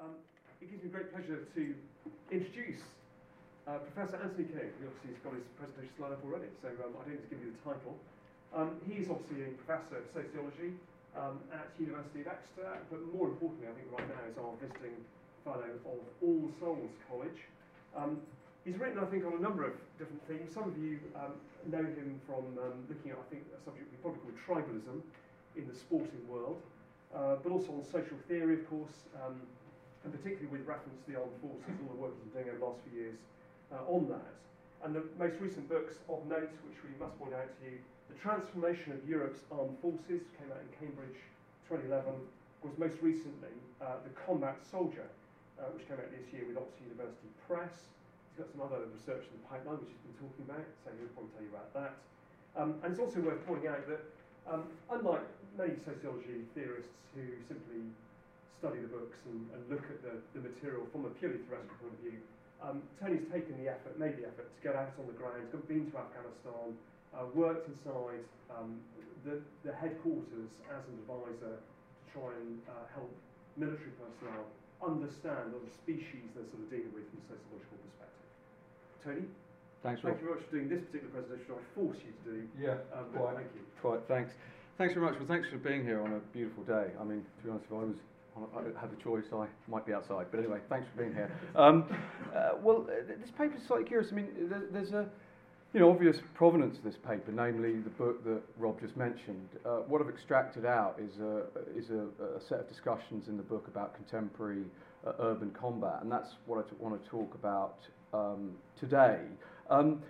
Um, it gives me great pleasure to introduce uh, Professor Anthony King, obviously has got his presentation slide up already, so um, I don't need to give you the title. Um, he is obviously a professor of sociology um, at University of Exeter, but more importantly, I think right now, is our visiting fellow of All Souls College. Um, he's written, I think, on a number of different themes. Some of you um, know him from um, looking at, I think, a subject we probably call tribalism in the sporting world, uh, but also on social theory, of course, and particularly with reference to the armed forces, all the work he's been doing over the last few years uh, on that. And the most recent books of note, which we must point out to you, The Transformation of Europe's Armed Forces, came out in Cambridge 2011, was most recently uh, The Combat Soldier, uh, which came out this year with Oxford University Press. He's got some other research in the pipeline, which he's been talking about, so he'll probably tell you about that. Um, and it's also worth pointing out that, um, unlike many sociology theorists who simply study the books and, and look at the, the material from a purely theoretical point of view. Um, Tony's taken the effort, made the effort to get out on the ground, he's been to Afghanistan, uh, worked inside um, the, the headquarters as an advisor to try and uh, help military personnel understand the species they're sort of dealing with from a sociological perspective. Tony? Thanks, Thank you very much for doing this particular presentation, I forced you to do. Yeah, um, quite. Thank you. Quite, thanks. Thanks very much. Well, thanks for being here on a beautiful day. I mean, to be honest, if I was I don't have a choice, I might be outside. But anyway, thanks for being here. Um, uh, well, uh, this paper is slightly curious. I mean, there, there's a you know, obvious provenance of this paper, namely the book that Rob just mentioned. Uh, what I've extracted out is, a, is a, a, set of discussions in the book about contemporary uh, urban combat, and that's what I t- want to talk about um, today. Um,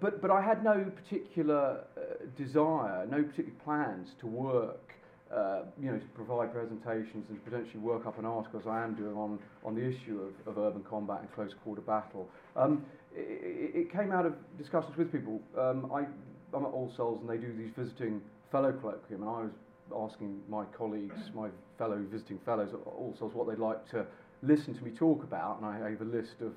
but, but I had no particular uh, desire, no particular plans to work uh, you know, to provide presentations and potentially work up an article, as I am doing on, on the issue of, of urban combat and close quarter battle. Um, it, it came out of discussions with people. Um, I, I'm at All Souls and they do these visiting fellow colloquium, and I was asking my colleagues, my fellow visiting fellows at All Souls, what they'd like to listen to me talk about, and I gave a list of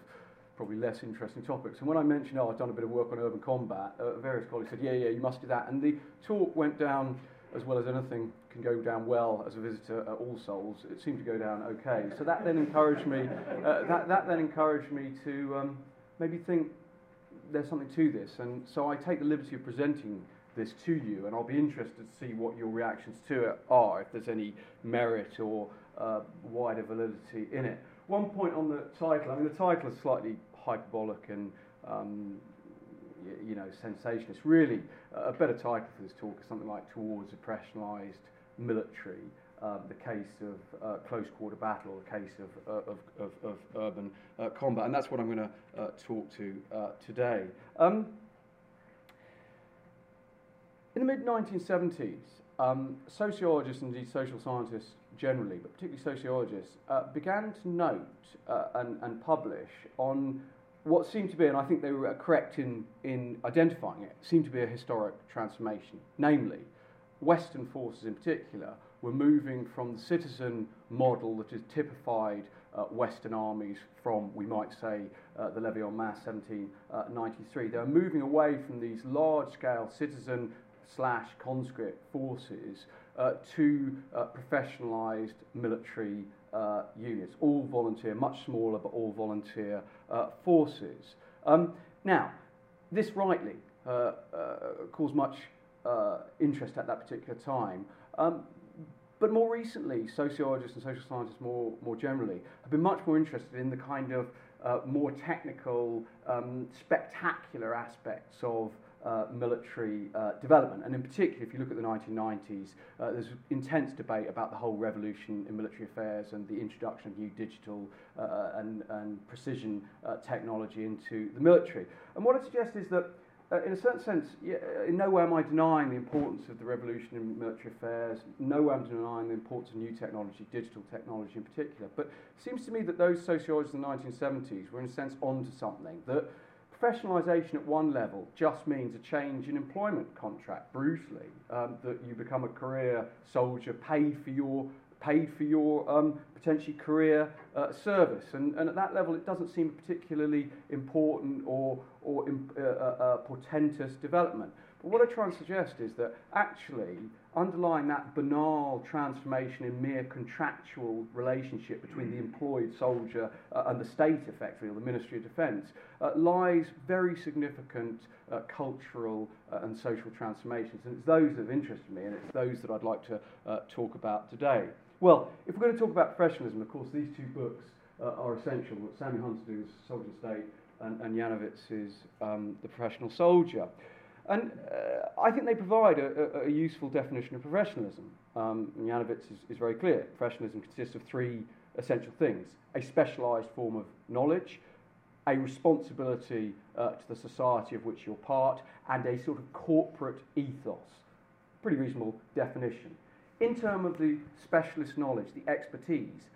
probably less interesting topics. And when I mentioned, oh, I've done a bit of work on urban combat, uh, various colleagues said, yeah, yeah, you must do that. And the talk went down as well as anything can go down well as a visitor at All Souls, it seemed to go down okay. So that then encouraged me. Uh, that that then encouraged me to um, maybe think there's something to this, and so I take the liberty of presenting this to you, and I'll be interested to see what your reactions to it are, if there's any merit or uh, wider validity in it. One point on the title. I mean, the title is slightly hyperbolic and um, you know, sensationalist. Really, a better title for this talk is something like Towards a Professionalised Military, um, the case of uh, close quarter battle, the case of, uh, of, of, of urban uh, combat. And that's what I'm going to uh, talk to uh, today. Um, in the mid 1970s, um, sociologists and indeed social scientists generally, but particularly sociologists, began to note and, and publish on what seemed to be, and I think they were correct in, in identifying it, seemed to be a historic transformation. Namely, Western forces in particular were moving from the citizen model that is typified uh, Western armies from, we might say, uh, the levée en masse 1793. They were moving away from these large-scale citizen slash conscript forces uh, to uh, professionalised military uh, units, all volunteer, much smaller but all volunteer uh, forces. Um, now, this rightly uh, uh caused much uh, interest at that particular time. Um, but more recently, sociologists and social scientists more, more generally have been much more interested in the kind of uh, more technical, um, spectacular aspects of uh, military uh, development. And in particular, if you look at the 1990s, uh, there's intense debate about the whole revolution in military affairs and the introduction of new digital uh, and, and precision uh, technology into the military. And what I suggest is that uh, in a certain sense, yeah, in no way am I denying the importance of the revolution in military affairs. No way am I denying the importance of new technology, digital technology in particular. But it seems to me that those sociologists in the 1970s were, in a sense, onto something. That professionalisation at one level just means a change in employment contract, brutally, um, that you become a career soldier, paid for your paid for your um, potentially career uh, service. And, and at that level, it doesn't seem particularly important or, or uh, uh, uh, portentous development. But what I try and suggest is that actually, underlying that banal transformation in mere contractual relationship between the employed soldier uh, and the state, effectively, or the Ministry of Defence, uh, lies very significant cultural and social transformations. And it's those that have interested me, and it's those that I'd like to talk about today. Well, if we're going to talk about professionalism, of course, these two books uh, are essential. What Sammy Huntington's Soldier State and, and Janowitz's um, The Professional Soldier. And uh, I think they provide a, a, a, useful definition of professionalism. Um, Janowitz is, is very clear. Professionalism consists of three essential things a specialised form of knowledge, a responsibility uh, to the society of which you're part, and a sort of corporate ethos. Pretty reasonable definition. In terms of the specialist knowledge, the expertise,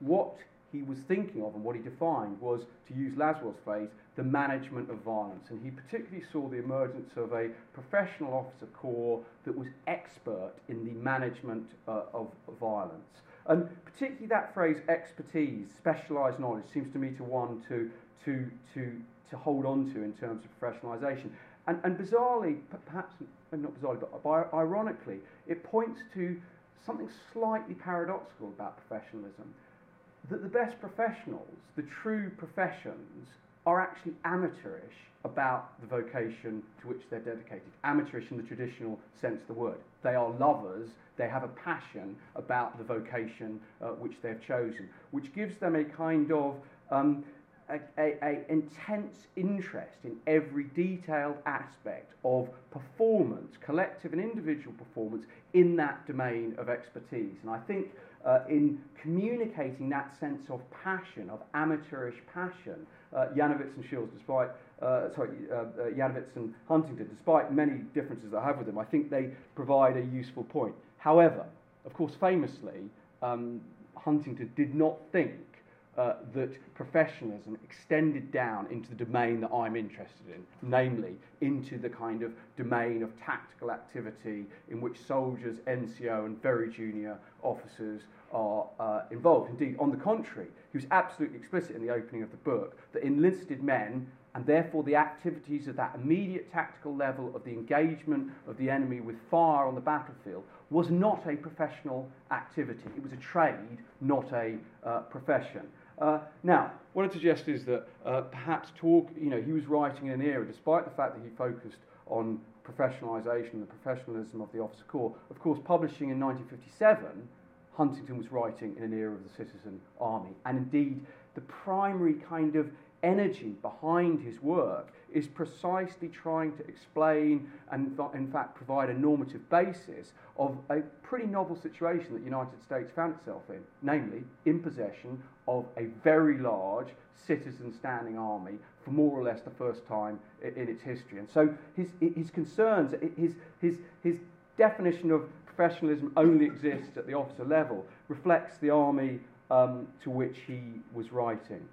what he was thinking of and what he defined was, to use Lasswell's phrase, the management of violence. And he particularly saw the emergence of a professional officer corps that was expert in the management uh, of violence. And particularly that phrase, expertise, specialised knowledge, seems to me to one to, to, to, to hold on to in terms of professionalisation. And, and bizarrely, perhaps not bizarrely, but ironically, it points to something slightly paradoxical about professionalism that the best professionals, the true professions, are actually amateurish about the vocation to which they're dedicated. Amateurish in the traditional sense of the word. They are lovers, they have a passion about the vocation uh, which they've chosen, which gives them a kind of um, a, a, intense interest in every detailed aspect of performance, collective and individual performance, in that domain of expertise. And I think uh, in communicating that sense of passion, of amateurish passion, uh, and Shields, despite uh, sorry, uh, uh, Janowitz and Huntington, despite many differences I have with them, I think they provide a useful point. However, of course, famously, um, Huntington did not think uh, that professionalism extended down into the domain that I'm interested in, namely into the kind of domain of tactical activity in which soldiers, NCO, and very junior officers are uh, involved. Indeed, on the contrary, he was absolutely explicit in the opening of the book that enlisted men and therefore the activities at that immediate tactical level of the engagement of the enemy with fire on the battlefield was not a professional activity. It was a trade, not a uh, profession. Uh, now, what I'd suggest is that uh, perhaps talk, you know, he was writing in an era, despite the fact that he focused on professionalisation and the professionalism of the officer corps. Of course, publishing in 1957, Huntington was writing in an era of the citizen army. And indeed, the primary kind of energy behind his work is precisely trying to explain and, in fact, provide a normative basis of a pretty novel situation that the United States found itself in, namely in possession of a very large citizen standing army for more or less the first time in its history. And so his, his concerns, his, his, his definition of professionalism only exists at the officer level reflects the army um, to which he was writing.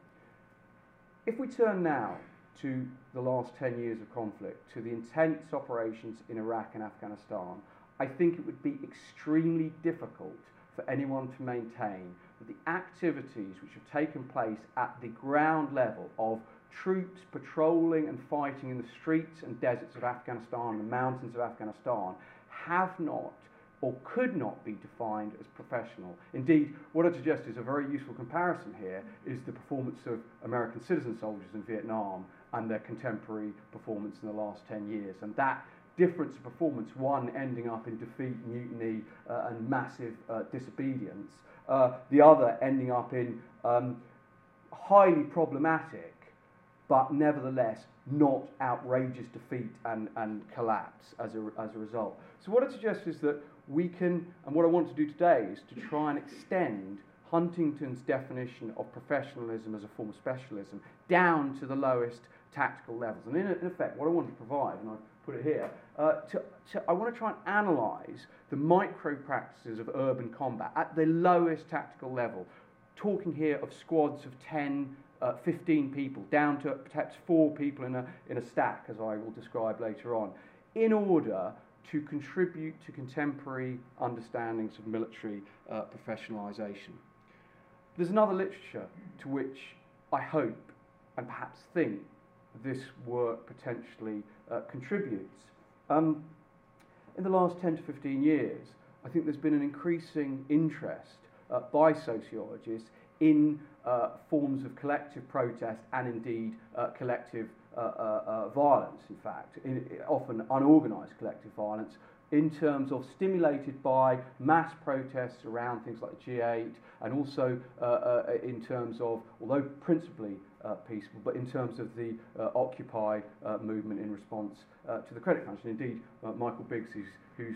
If we turn now to the last 10 years of conflict, to the intense operations in Iraq and Afghanistan, I think it would be extremely difficult for anyone to maintain that the activities which have taken place at the ground level of troops patrolling and fighting in the streets and deserts of Afghanistan, the mountains of Afghanistan, have not or could not be defined as professional. Indeed, what I suggest is a very useful comparison here is the performance of American citizen soldiers in Vietnam and their contemporary performance in the last 10 years. And that difference of performance, one ending up in defeat, mutiny, uh, and massive uh, disobedience, uh, the other ending up in um, highly problematic, but nevertheless not outrageous defeat and, and collapse as a, as a result. So, what I suggest is that we can, and what I want to do today is to try and extend Huntington's definition of professionalism as a form of specialism down to the lowest tactical levels. And in, in effect, what I want to provide, and I've put it here, uh, to, to, I want to try and analyse the micro practices of urban combat at the lowest tactical level, talking here of squads of 10, uh, 15 people, down to perhaps four people in a, in a stack, as I will describe later on, in order to contribute to contemporary understandings of military uh, professionalisation. There's another literature to which I hope and perhaps think this work potentially uh, contributes. Um, in the last 10 to 15 years, I think there's been an increasing interest uh, by sociologists in uh, forms of collective protest and indeed uh, collective uh, uh, uh, violence, in fact, in, often unorganised collective violence, in terms of stimulated by mass protests around things like G8, and also uh, uh, in terms of, although principally uh, peaceful, but in terms of the Occupy movement in response to the credit crunch. And indeed, Michael Biggs, who's, who's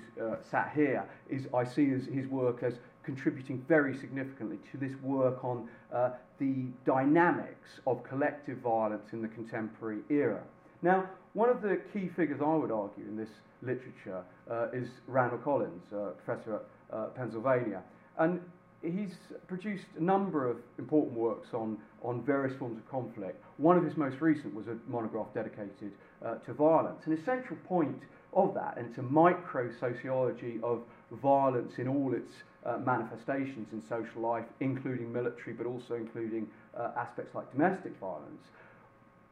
sat here, is I see his, his work as contributing very significantly to this work on uh, the dynamics of collective violence in the contemporary era. Now, one of the key figures I would argue in this literature uh, is Randall Collins, uh, professor at uh, Pennsylvania. And he's produced a number of important works on, on various forms of conflict. One of his most recent was a monograph dedicated uh, to violence. An essential point of that, and it's a micro sociology of violence in all its uh, manifestations in social life, including military, but also including uh, aspects like domestic violence.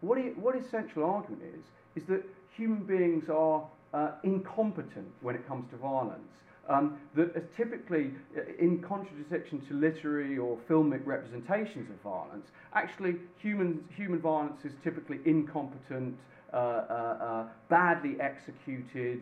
What, he, what his central argument is, is that human beings are uh, incompetent when it comes to violence. Um, that is typically, uh, in contradiction to literary or filmic representations of violence, actually human, human violence is typically incompetent, uh, uh, uh, badly executed,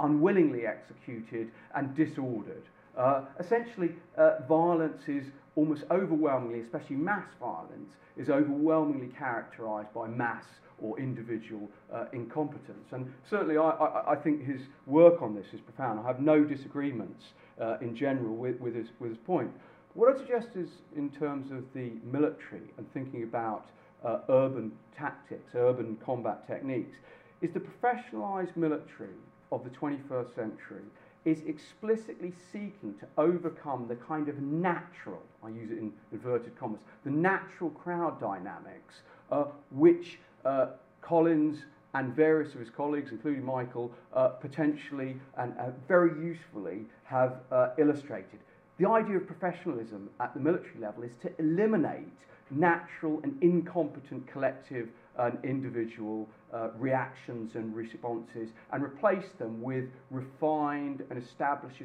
unwillingly executed, and disordered. Uh, essentially, uh, violence is almost overwhelmingly, especially mass violence, is overwhelmingly characterized by mass or individual uh, incompetence. And certainly, I, I, I, think his work on this is profound. I have no disagreements uh, in general with, with, his, with his point. What I suggest is, in terms of the military and thinking about uh, urban tactics, urban combat techniques, is the professionalized military of the 21st century is explicitly seeking to overcome the kind of natural, I use it in inverted commas, the natural crowd dynamics uh, which uh, Collins and various of his colleagues, including Michael, uh, potentially and uh, very usefully have uh, illustrated. The idea of professionalism at the military level is to eliminate natural and incompetent collective and individual uh, reactions and responses and replace them with refined and established,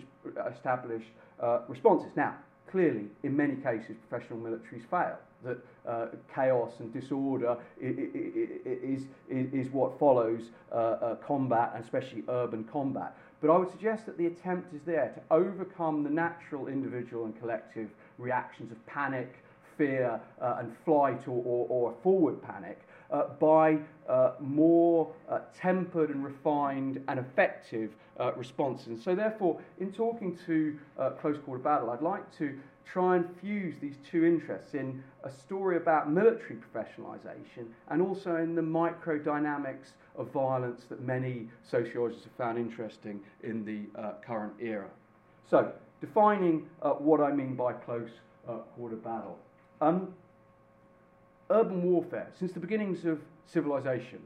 established uh, responses. Now, clearly, in many cases, professional militaries fail. That uh, chaos and disorder is, is, is what follows uh, uh, combat, and especially urban combat. But I would suggest that the attempt is there to overcome the natural individual and collective reactions of panic, fear, uh, and flight or, or, or forward panic uh, by uh, more uh, tempered and refined and effective uh, responses. And so, therefore, in talking to uh, Close Quarter Battle, I'd like to try and fuse these two interests in a story about military professionalisation and also in the micro dynamics of violence that many sociologists have found interesting in the uh, current era. So, defining what I mean by close quarter battle. Um, urban warfare, since the beginnings of civilization,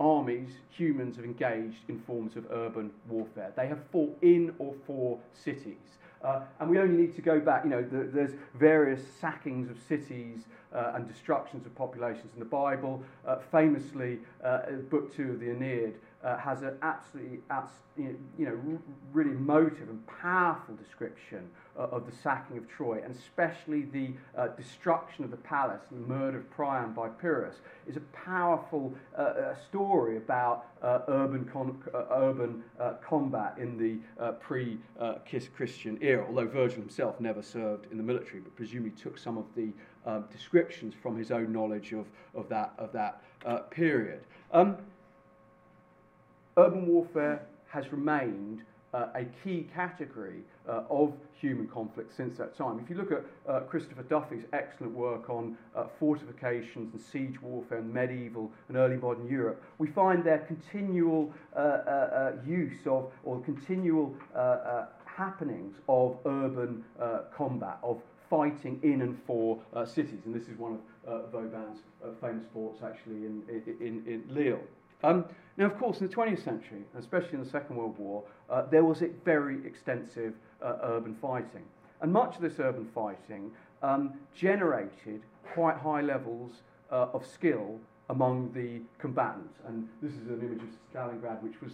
armies, humans have engaged in forms of urban warfare. They have fought in or for cities. Uh, and we only need to go back, you know, the, there's various sackings of cities uh, and destructions of populations in the Bible. Uh, famously, uh, Book 2 of the Aeneid uh, has an absolutely, you know, really motive and powerful description uh, of the sacking of Troy, and especially the uh, destruction of the palace and the murder of Priam by Pyrrhus, is a powerful uh, story about uh, urban, con- uh, urban combat in the pre-Christian era, although Virgil himself never served in the military, but presumably took some of the um, descriptions from his own knowledge of, of that, of that period. Um, urban warfare has remained uh, a key category uh, of human conflict since that time. If you look at uh, Christopher Duffy's excellent work on uh, fortifications and siege warfare in medieval and early modern Europe, we find their continual uh, uh, use of or continual happenings of urban combat, of fighting in and for cities. And this is one of Vauban's famous forts actually in, in, in Lille. Um, now, of course, in the 20th century, especially in the Second World War, uh, there was very extensive uh, urban fighting. And much of this urban fighting um, generated quite high levels uh, of skill among the combatants. And this is an image of Stalingrad, which was,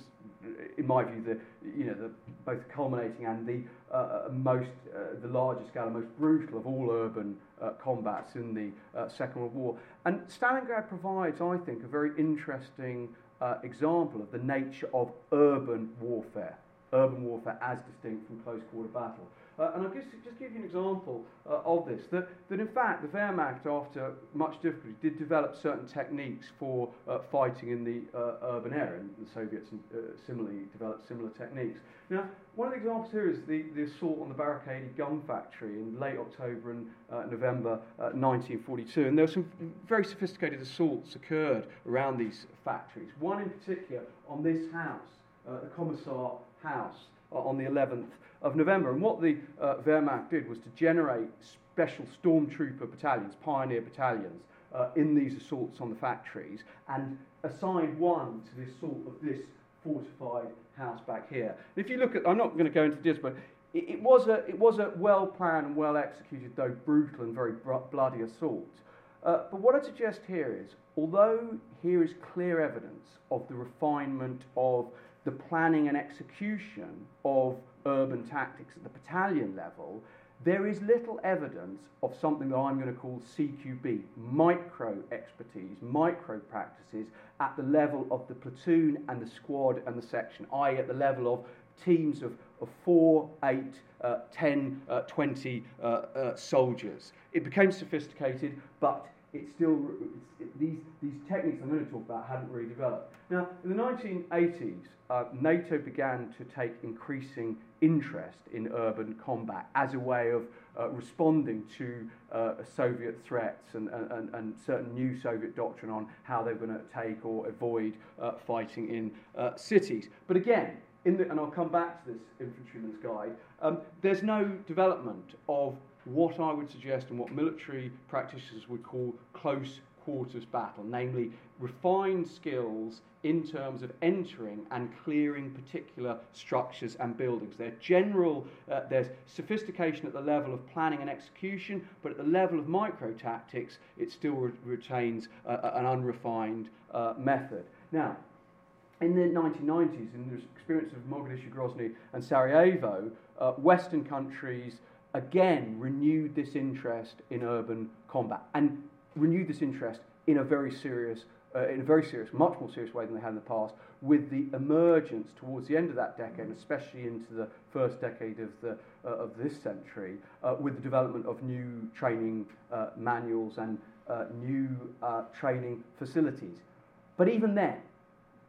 in my view, the you know the both culminating and the uh, uh most uh, the largest scale, most brutal of all urban uh, combats in the uh, Second World War. And Stalingrad provides, I think, a very interesting uh, example of the nature of urban warfare, urban warfare as distinct from close quarter battle. Uh, and I'll just, just give you an example uh, of this. That, that in fact, the Wehrmacht, after much difficulty, did develop certain techniques for uh, fighting in the uh, urban area, and the Soviets uh, similarly developed similar techniques. Now, one of the examples here is the, the assault on the barricaded gun factory in late October and uh, November 1942. And there were some very sophisticated assaults occurred around these factories. One in particular on this house, the Commissar House, on the 11th of November. And what the uh, Wehrmacht did was to generate special stormtrooper battalions, pioneer battalions, uh, in these assaults on the factories and assigned one to the assault of this fortified house back here. And if you look at, I'm not going to go into this, but it, was a, it was a well planned and well executed, though brutal and very bloody assault. Uh, but what I suggest here is, although here is clear evidence of the refinement of the planning and execution of urban tactics at the battalion level, there is little evidence of something that I'm going to call CQB, micro expertise, micro practices at the level of the platoon and the squad and the section, i.e., at the level of teams of, of 4, 8, uh, 10, uh, 20 uh, uh, soldiers. It became sophisticated, but it's still, it's, it, these, these techniques I'm going to talk about hadn't really developed. Now, in the 1980s, uh, NATO began to take increasing interest in urban combat as a way of uh, responding to uh, Soviet threats and, and, and certain new Soviet doctrine on how they're going to take or avoid uh, fighting in uh, cities. But again, in the, and I'll come back to this infantryman's guide, um, there's no development of what I would suggest and what military practitioners would call close quarters battle, namely refined skills in terms of entering and clearing particular structures and buildings. There's general, uh, there's sophistication at the level of planning and execution, but at the level of micro tactics, it still re- retains uh, an unrefined uh, method. Now, in the 1990s, in the experience of Mogadishu, Grozny, and Sarajevo, uh, Western countries again renewed this interest in urban combat and renewed this interest in a very serious, uh, in a very serious, much more serious way than they had in the past, with the emergence towards the end of that decade, and especially into the first decade of the uh, of this century, uh, with the development of new training uh, manuals and uh, new uh, training facilities. But even then,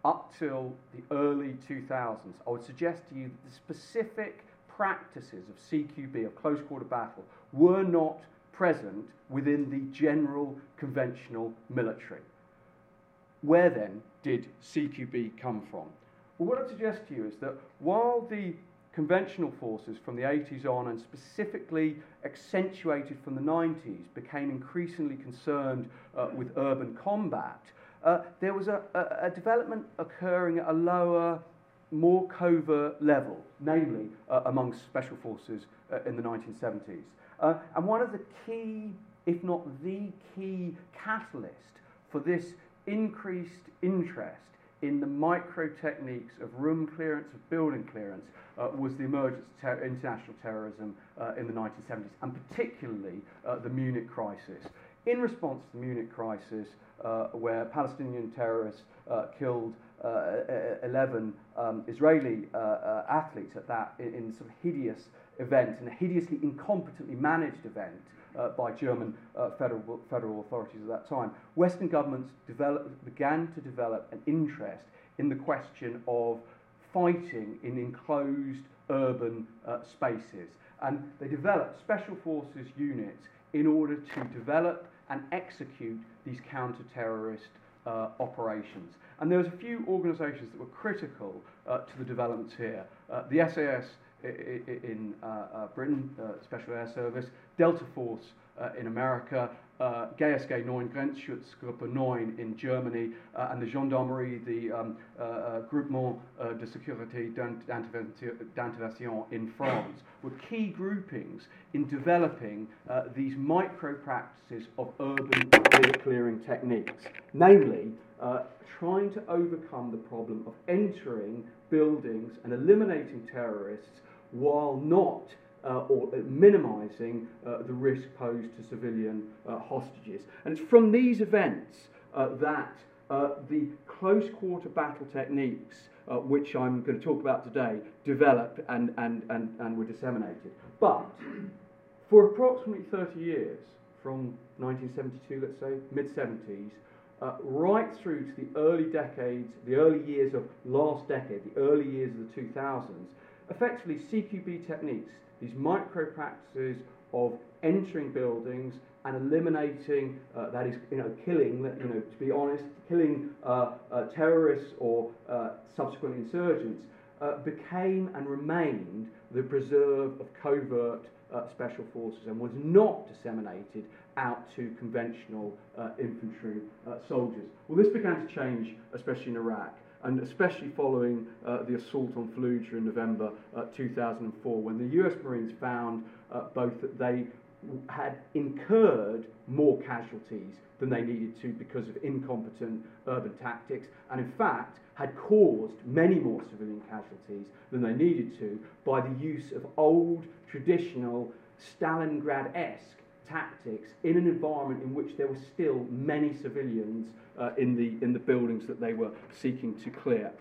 up till the early 2000s, I would suggest to you that the specific practices of CQB, of close quarter battle, were not present within the general conventional military. Where then did CQB come from? Well, what I'd suggest to you is that while the conventional forces from the 80s on and specifically accentuated from the 90s became increasingly concerned uh, with urban combat, uh, there was a, a, a, development occurring at a lower, more covert level, namely uh, among special forces uh, in the 1970s. Uh, and one of the key, if not the key catalyst for this increased interest in the micro techniques of room clearance, of building clearance, uh, was the emergence of ter- international terrorism uh, in the 1970s, and particularly uh, the Munich crisis. In response to the Munich crisis, where Palestinian terrorists killed 11 um, Israeli athletes at that in, in sort of hideous event, and a hideously incompetently managed event uh, by German uh, federal, federal authorities at that time, Western governments began to develop an interest in the question of fighting in enclosed urban uh, spaces. And they developed special forces units in order to develop and execute these counter-terrorist uh, operations. And there was a few organisations that were critical uh, to the developments here. Uh, the SAS in uh, uh, Britain, uh, Special Air Service, Delta Force in America, uh, GSG 9 Grenzschutzgruppe 9 in Germany, uh, and the Gendarmerie, the um, uh, uh Groupement uh, de Sécurité d'Intervention in France, were key groupings in developing uh, these micro practices of urban clearing techniques, namely trying to overcome the problem of entering buildings and eliminating terrorists while not uh, or minimizing uh, the risk posed to civilian uh, hostages. And it's from these events uh, that uh, the close quarter battle techniques, uh, which I'm going to talk about today, developed and, and, and, and were disseminated. But for approximately 30 years, from 1972, let's say, mid 70s, uh, right through to the early decades, the early years of last decade, the early years of the 2000s, effectively CQB techniques these micro practices of entering buildings and eliminating, uh, that is, you know, killing, you know, to be honest, killing uh, uh, terrorists or uh, subsequent insurgents, uh, became and remained the preserve of covert uh, special forces and was not disseminated out to conventional infantry soldiers. Well, this began to change, especially in Iraq and especially following uh, the assault on Fallujah in November uh, 2004, when the US Marines found uh, both that they had incurred more casualties than they needed to because of incompetent urban tactics, and in fact had caused many more civilian casualties than they needed to by the use of old, traditional, Stalingrad esque tactics in an environment in which there were still many civilians uh, in, the, in the buildings that they were seeking to clear.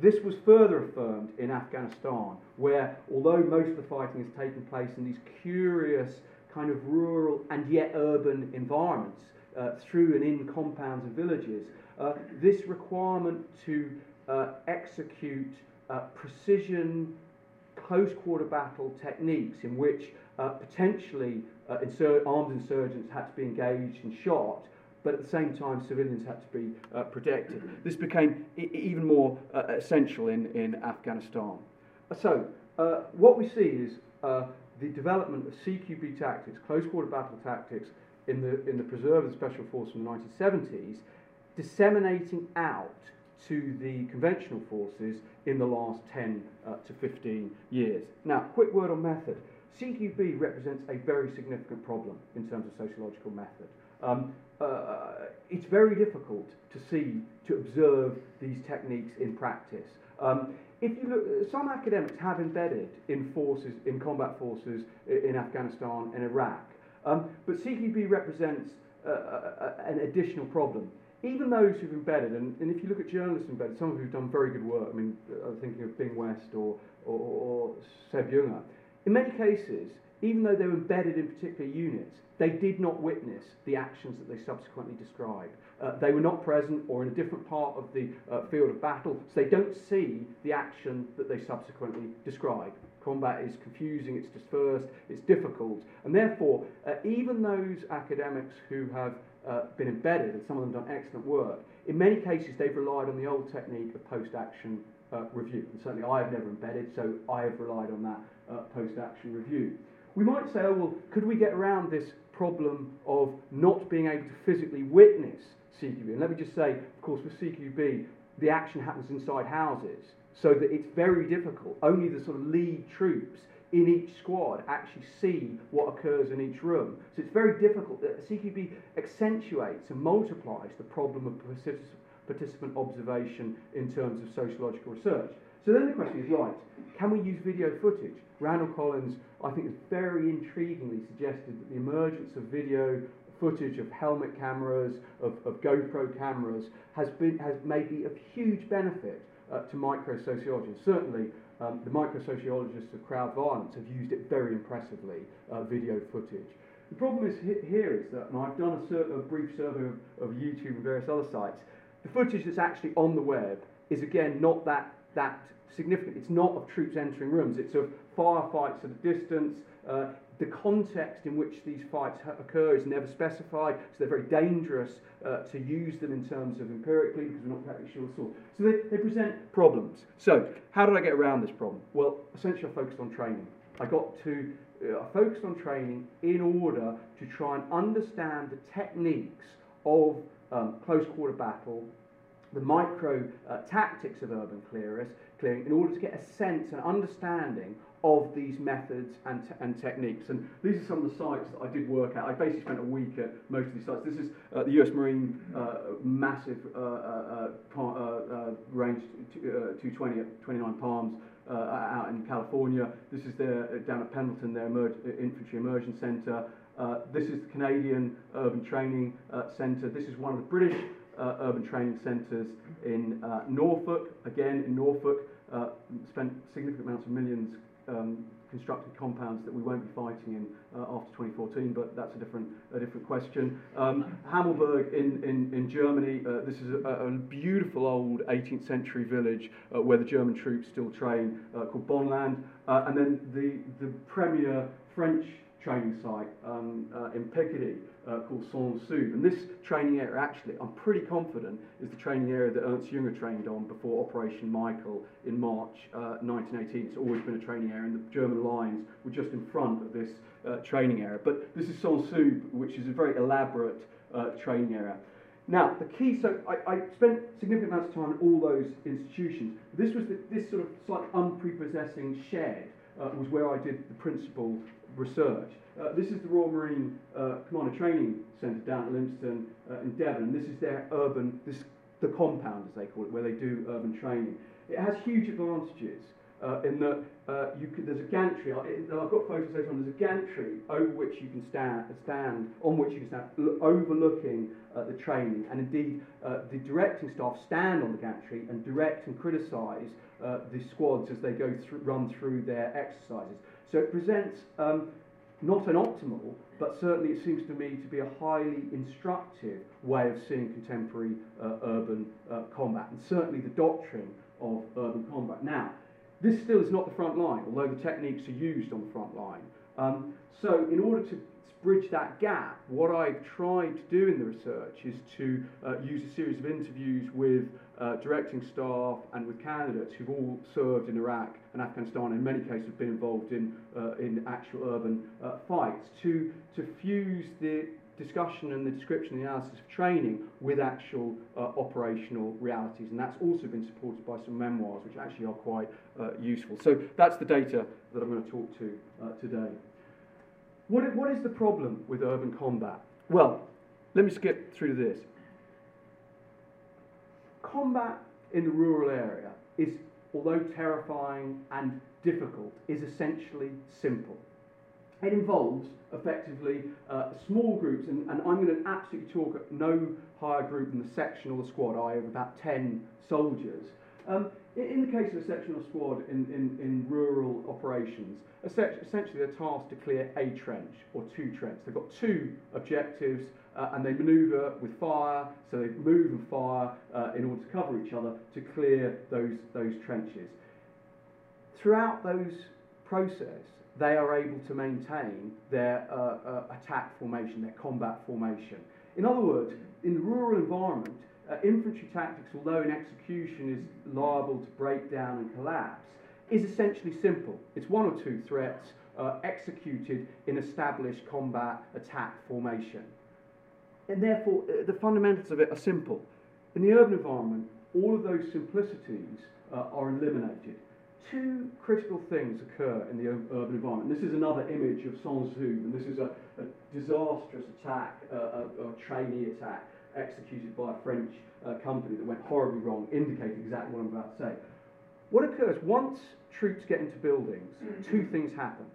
This was further affirmed in Afghanistan, where although most of the fighting has taken place in these curious kind of rural and yet urban environments uh, through and in compounds and villages, uh, this requirement to uh, execute uh, precision close quarter battle techniques in which uh, potentially uh, insur- armed insurgents had to be engaged and shot, but at the same time civilians had to be uh, protected. This became I- even more uh, essential in, in Afghanistan. So, uh, what we see is uh, the development of CQB tactics, close quarter battle tactics, in the, in the preserve special force from the 1970s, disseminating out to the conventional forces in the last 10 uh, to 15 years. Now, quick word on method. CQB represents a very significant problem in terms of sociological method. Um, uh, it's very difficult to see, to observe these techniques in practice. Um, if you look, some academics have embedded in forces, in combat forces in Afghanistan and Iraq, um, but CQB represents uh, uh, an additional problem. Even those who've embedded, and, and, if you look at journalists embedded, some of who've done very good work, I mean, I'm thinking of Bing West or, or, or Seb Junger, in many cases, even though they were embedded in particular units, they did not witness the actions that they subsequently described. Uh, they were not present or in a different part of the uh, field of battle, so they don't see the action that they subsequently describe. Combat is confusing, it's dispersed, it's difficult, and therefore, uh, even those academics who have uh, been embedded, and some of them done excellent work, in many cases they've relied on the old technique of post action uh, review. And certainly I have never embedded, so I have relied on that uh, post-action review. We might say, oh, well, could we get around this problem of not being able to physically witness CQB? And let me just say, of course, with CQB, the action happens inside houses, so that it's very difficult. Only the sort of lead troops in each squad actually see what occurs in each room. So it's very difficult. CQB accentuates and multiplies the problem of participant observation in terms of sociological research. So then the question is, right, can we use video footage? Randall Collins, I think, has very intriguingly suggested that the emergence of video footage of helmet cameras, of, of GoPro cameras, has, been, has maybe of huge benefit uh, to microsociology. Certainly, um, the microsociologists of crowd violence have used it very impressively, uh, video footage. The problem is here is that, and I've done a, sur- a brief survey of, of YouTube and various other sites, the footage that's actually on the web is again not that, that significant. It's not of troops entering rooms, it's of firefights at a distance. Uh, the context in which these fights occur is never specified, so they're very dangerous uh, to use them in terms of empirically because we're not exactly sure the source. So they, they present problems. So, how did I get around this problem? Well, essentially, I focused on training. I got to uh, are focused on training in order to try and understand the techniques of um, close quarter battle, the micro uh, tactics of urban clearing, in order to get a sense and understanding of these methods and, and techniques. And these are some of the sites that I did work at. I basically spent a week at most of these sites. This is uh, the US Marine uh, massive uh, uh, uh, range t- 220 at 29 Palms. out in California. This is their, down at Pendleton, their emer- infantry immersion centre. this is the Canadian Urban Training Centre. This is one of the British urban training centres in Norfolk. Again, in Norfolk, spent significant amounts of millions um, constructed compounds that we won't be fighting in uh, after 2014, but that's a different, a different question. Um, Hammelburg in, in, in Germany, uh, this is a, a beautiful old 18th century village uh, where the German troops still train uh, called Bonnland. Uh, and then the, the premier French training site um, uh, in Picardy uh, called CENZUB. And this training area, actually, I'm pretty confident, is the training area that Ernst Junger trained on before Operation Michael in March uh, 1918. It's always been a training area, and the German lines were just in front of this uh, training area. But this is CENZUB, which is a very elaborate uh, training area. Now, the key, so I, I, spent significant amounts of time in all those institutions. This was the, this sort of slightly unprepossessing shed uh, was where I did the principal research. Uh, this is the Royal Marine uh, Commando Training Centre down at Lympstone uh, in Devon. This is their urban, this the compound as they call it, where they do urban training. It has huge advantages uh, in that uh, could, there's a gantry. I, have got photos later on. There's a gantry over which you can stand, stand on which you can stand, overlooking uh, the training, and indeed uh, the directing staff stand on the gantry and direct and criticise uh, the squads as they go through, run through their exercises. So it presents um, not an optimal, but certainly it seems to me to be a highly instructive way of seeing contemporary uh, urban uh, combat, and certainly the doctrine of urban combat. Now, this still is not the front line, although the techniques are used on the front line. Um, so, in order to bridge that gap, what I've tried to do in the research is to uh, use a series of interviews with uh, directing staff and with candidates who've all served in Iraq and Afghanistan, in many cases have been involved in, uh, in actual urban uh, fights, to, to fuse the discussion and the description and the analysis of training with actual uh, operational realities. And that's also been supported by some memoirs, which actually are quite uh, useful. So that's the data that I'm going to talk to uh, today. What, what is the problem with urban combat? Well, let me skip through this combat in the rural area is, although terrifying and difficult, is essentially simple. It involves effectively uh, small groups, and, and I'm going to absolutely talk at no higher group than the section or the squad, I have about 10 soldiers. Um, in, the case of a section or squad in, in, in rural operations, essentially they're tasked to clear a trench or two trenches. They've got two objectives uh, and they manoeuvre with fire, so they move and fire uh, in order to cover each other to clear those, those trenches. Throughout those process, they are able to maintain their uh, uh attack formation, their combat formation. In other words, in the rural environment, uh, infantry tactics, although in execution is liable to break down and collapse, is essentially simple. It's one or two threats uh, executed in established combat attack formation. And therefore, uh, the fundamentals of it are simple. In the urban environment, all of those simplicities uh, are eliminated. Two critical things occur in the urban environment. This is another image of CENZUB, and this is a, a disastrous attack, uh, a, a, trainee attack executed by a French uh, company that went horribly wrong, indicating exactly what I'm about to say. What occurs once troops get into buildings, two things happen.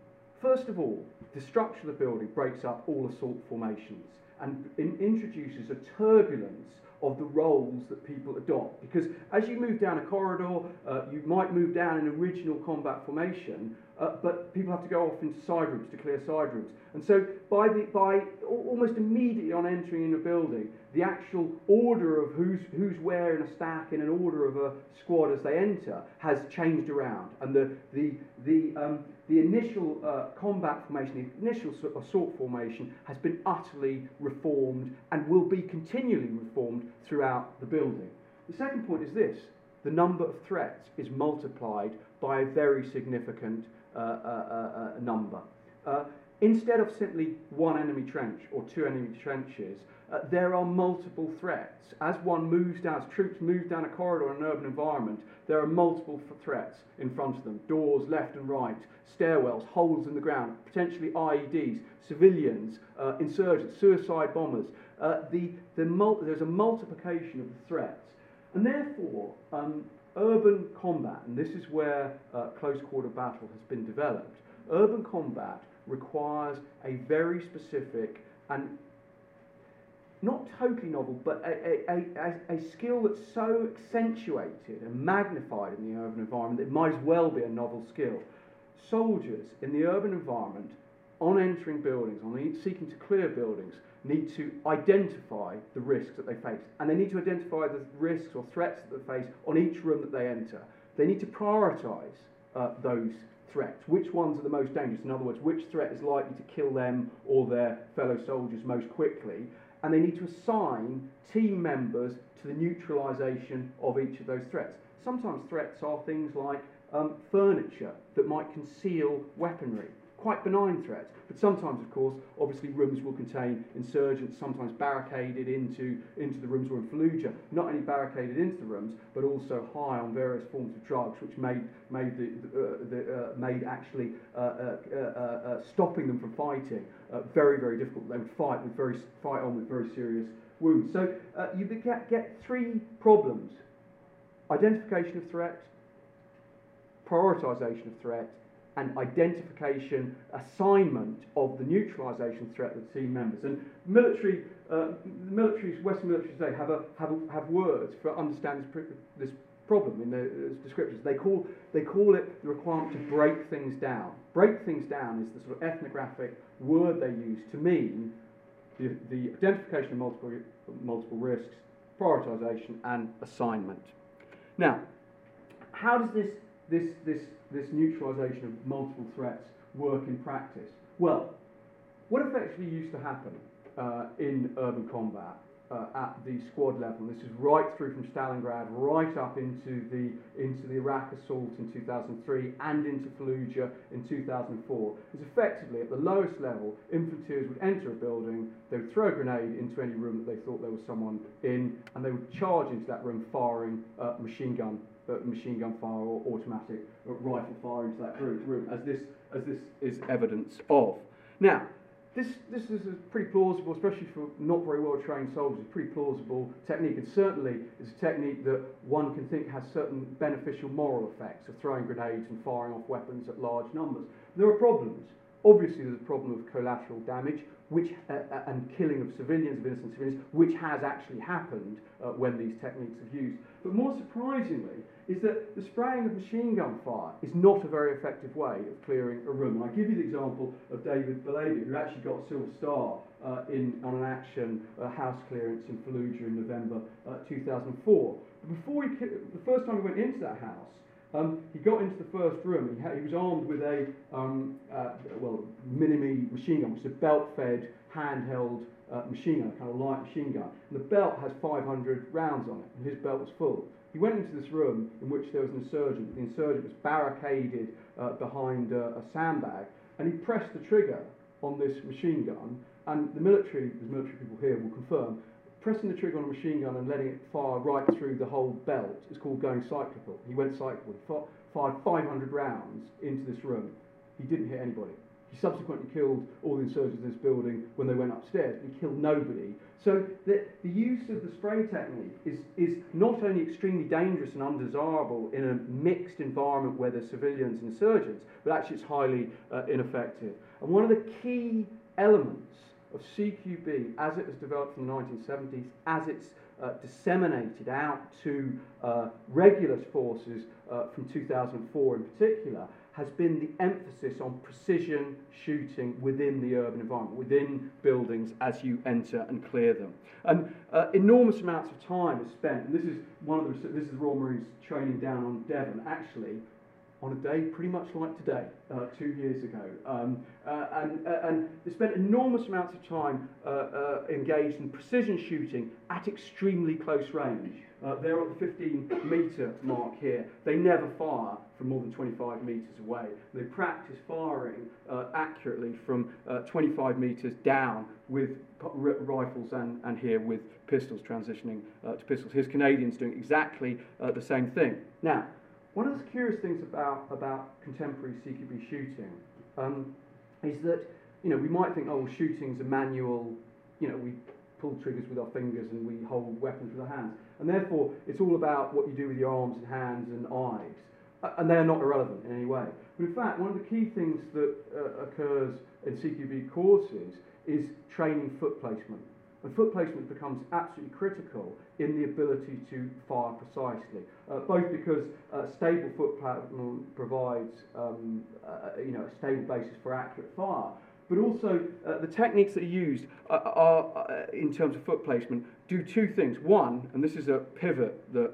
First of all, the structure of the building breaks up all assault formations and introduces a turbulence of the roles that people adopt. Because as you move down a corridor, uh, you might move down an original combat formation, uh, but people have to go off into side rooms to clear side rooms. And so by, the, by almost immediately on entering in a building, the actual order of who's, who's where in a stack in an order of a squad as they enter has changed around. And the, the, the, um, the initial uh, combat formation, the initial assault formation has been utterly reformed and will be continually reformed throughout the building. The second point is this the number of threats is multiplied by a very significant number. uh, instead of simply one enemy trench or two enemy trenches, uh, there are multiple threats. As one moves down, as troops move down a corridor in an urban environment, there are multiple threats in front of them doors left and right, stairwells, holes in the ground, potentially IEDs, civilians, uh, insurgents, suicide bombers. Uh, the, the there's a multiplication of the threats. And therefore, um, urban combat, and this is where uh, close quarter battle has been developed, urban combat requires a very specific and not totally novel, but a, a, a, a, skill that's so accentuated and magnified in the urban environment that it might as well be a novel skill. Soldiers in the urban environment, on entering buildings, on seeking to clear buildings, need to identify the risks that they face. And they need to identify the risks or threats that they face on each room that they enter. They need to prioritise uh, those threats. Which ones are the most dangerous? In other words, which threat is likely to kill them or their fellow soldiers most quickly? And they need to assign team members to the neutralisation of each of those threats. Sometimes threats are things like um, furniture that might conceal weaponry quite benign threats. But sometimes, of course, obviously rooms will contain insurgents, sometimes barricaded into, into the rooms, or in Fallujah, not only barricaded into the rooms, but also high on various forms of drugs, which made, made, the, uh, the, uh, made actually uh, uh, uh, uh stopping them from fighting very, very difficult. They would fight, with very, fight on with very serious wounds. So you get, get three problems identification of threat, prioritisation of threat, and identification, assignment of the neutralisation threat of the team members. And military, uh, militaries, Western militaries today have, a, have, a, have words for understanding this, problem in the descriptions. They call, they call it the requirement to break things down. Break things down is the sort of ethnographic word they use to mean the, the identification of multiple, multiple risks, prioritisation, and assignment. Now, how does this, this, this this neutralisation of multiple threats work in practice? Well, what effectively used to happen uh, in urban combat uh, at the squad level, this is right through from Stalingrad right up into the, into the Iraq assault in 2003 and into Fallujah in 2004, is effectively at the lowest level, infantrymen would enter a building, they would throw a grenade into any room that they thought there was someone in, and they would charge into that room firing uh, machine gun uh, machine gun fire or automatic rifle fire into that room, as this, as this is evidence of. Now, this, this is a pretty plausible, especially for not very well trained soldiers, pretty plausible technique, and certainly is a technique that one can think has certain beneficial moral effects of throwing grenades and firing off weapons at large numbers. There are problems. Obviously, there's a problem of collateral damage which, uh, uh, and killing of civilians, of innocent civilians, which has actually happened uh, when these techniques are used. But more surprisingly, is that the spraying of machine gun fire is not a very effective way of clearing a room. And I give you the example of David Bellavia, who actually got a Silver Star uh, in, on an action uh, house clearance in Fallujah in November uh, 2004. But before he, the first time he went into that house, um, he got into the first room. He, had, he was armed with a um, uh, well Minimi machine gun, which is a belt-fed handheld uh, machine gun, a kind of light machine gun. And the belt has 500 rounds on it, and his belt was full. He went into this room in which there was an insurgent. The insurgent was barricaded uh, behind uh, a sandbag, and he pressed the trigger on this machine gun. And the military, the military people here will confirm, pressing the trigger on a machine gun and letting it fire right through the whole belt is called going cyclical. He went cyclical. He fired 500 rounds into this room. He didn't hit anybody. He subsequently killed all the insurgents in this building when they went upstairs. He killed nobody. So the, the use of the spray technique is, is not only extremely dangerous and undesirable in a mixed environment where there's civilians and insurgents, but actually it's highly uh, ineffective. And one of the key elements of CQB as it was developed in the 1970s, as it's uh, disseminated out to uh, regular forces uh, from 2004 in particular, has been the emphasis on precision shooting within the urban environment, within buildings as you enter and clear them. And uh, enormous amounts of time is spent, and this is one of the, this is Royal Marines training down on Devon, actually on a day pretty much like today, uh, two years ago. Um, uh, and, uh, and they spent enormous amounts of time uh, uh, engaged in precision shooting at extremely close range. Uh, they're at the 15 metre mark here. They never fire from more than 25 metres away. They practice firing accurately from 25 metres down with rifles and, and here with pistols, transitioning to pistols. Here's Canadians doing exactly the same thing. Now, one of the curious things about, about contemporary CQB shooting um, is that, you know, we might think, oh, shooting's a manual, you know, we pull triggers with our fingers and we hold weapons with our hands. And therefore, it's all about what you do with your arms and hands and eyes. And they're not irrelevant in any way. But in fact, one of the key things that uh, occurs in CQB courses is training foot placement. And foot placement becomes absolutely critical in the ability to fire precisely, uh, both because uh, stable foot placement provides um, uh, you know, a stable basis for accurate fire, but also uh, the techniques that are used are, are, uh, in terms of foot placement do two things. One, and this is a pivot that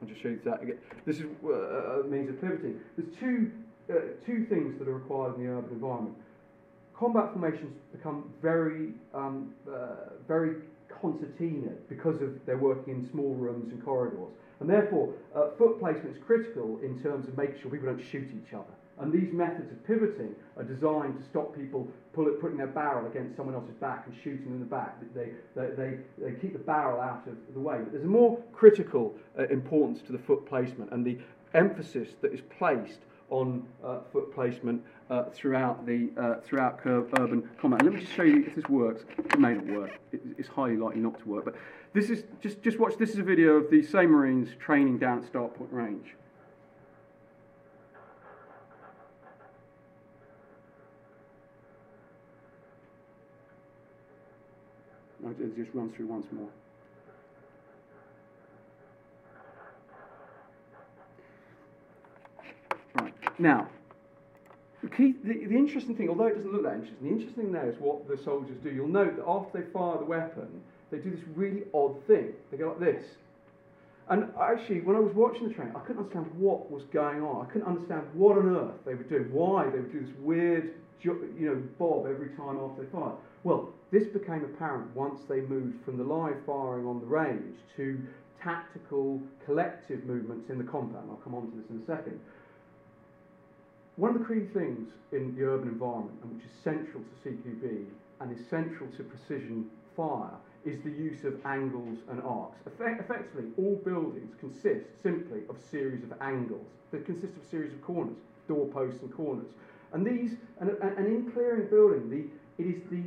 I'll just show you that again. This is uh, means of pivoting. There's two two things that are required in the urban environment combat formations become very, um, uh, very concertina because of they're working in small rooms and corridors. And therefore, uh, foot placement is critical in terms of making sure people don't shoot each other. And these methods of pivoting are designed to stop people pull it, putting their barrel against someone else's back and shooting them in the back. They, they, they, they keep the barrel out of the way. But there's a more critical uh, importance to the foot placement and the emphasis that is placed on uh, foot placement uh, throughout the uh, throughout urban combat. And let me just show you if this works. It may not work. It, it's highly likely not to work. But this is just just watch. This is a video of the same Marines training down at Straight Point range. I'll just run through once more. Right now. The, key, the, the interesting thing, although it doesn't look that interesting, the interesting thing there is what the soldiers do. You'll note that after they fire the weapon, they do this really odd thing. They go like this. And actually, when I was watching the training, I couldn't understand what was going on. I couldn't understand what on earth they were doing, why they would do this weird, you know, bob every time after they fired. Well, this became apparent once they moved from the live firing on the range to tactical, collective movements in the compound. I'll come on to this in a second. One of the key things in the urban environment, and which is central to CQB and is central to precision fire, is the use of angles and arcs. Effect effectively, all buildings consist simply of a series of angles. They consist of a series of corners, doorposts and corners. And these, and, and in clearing building, the, it is the,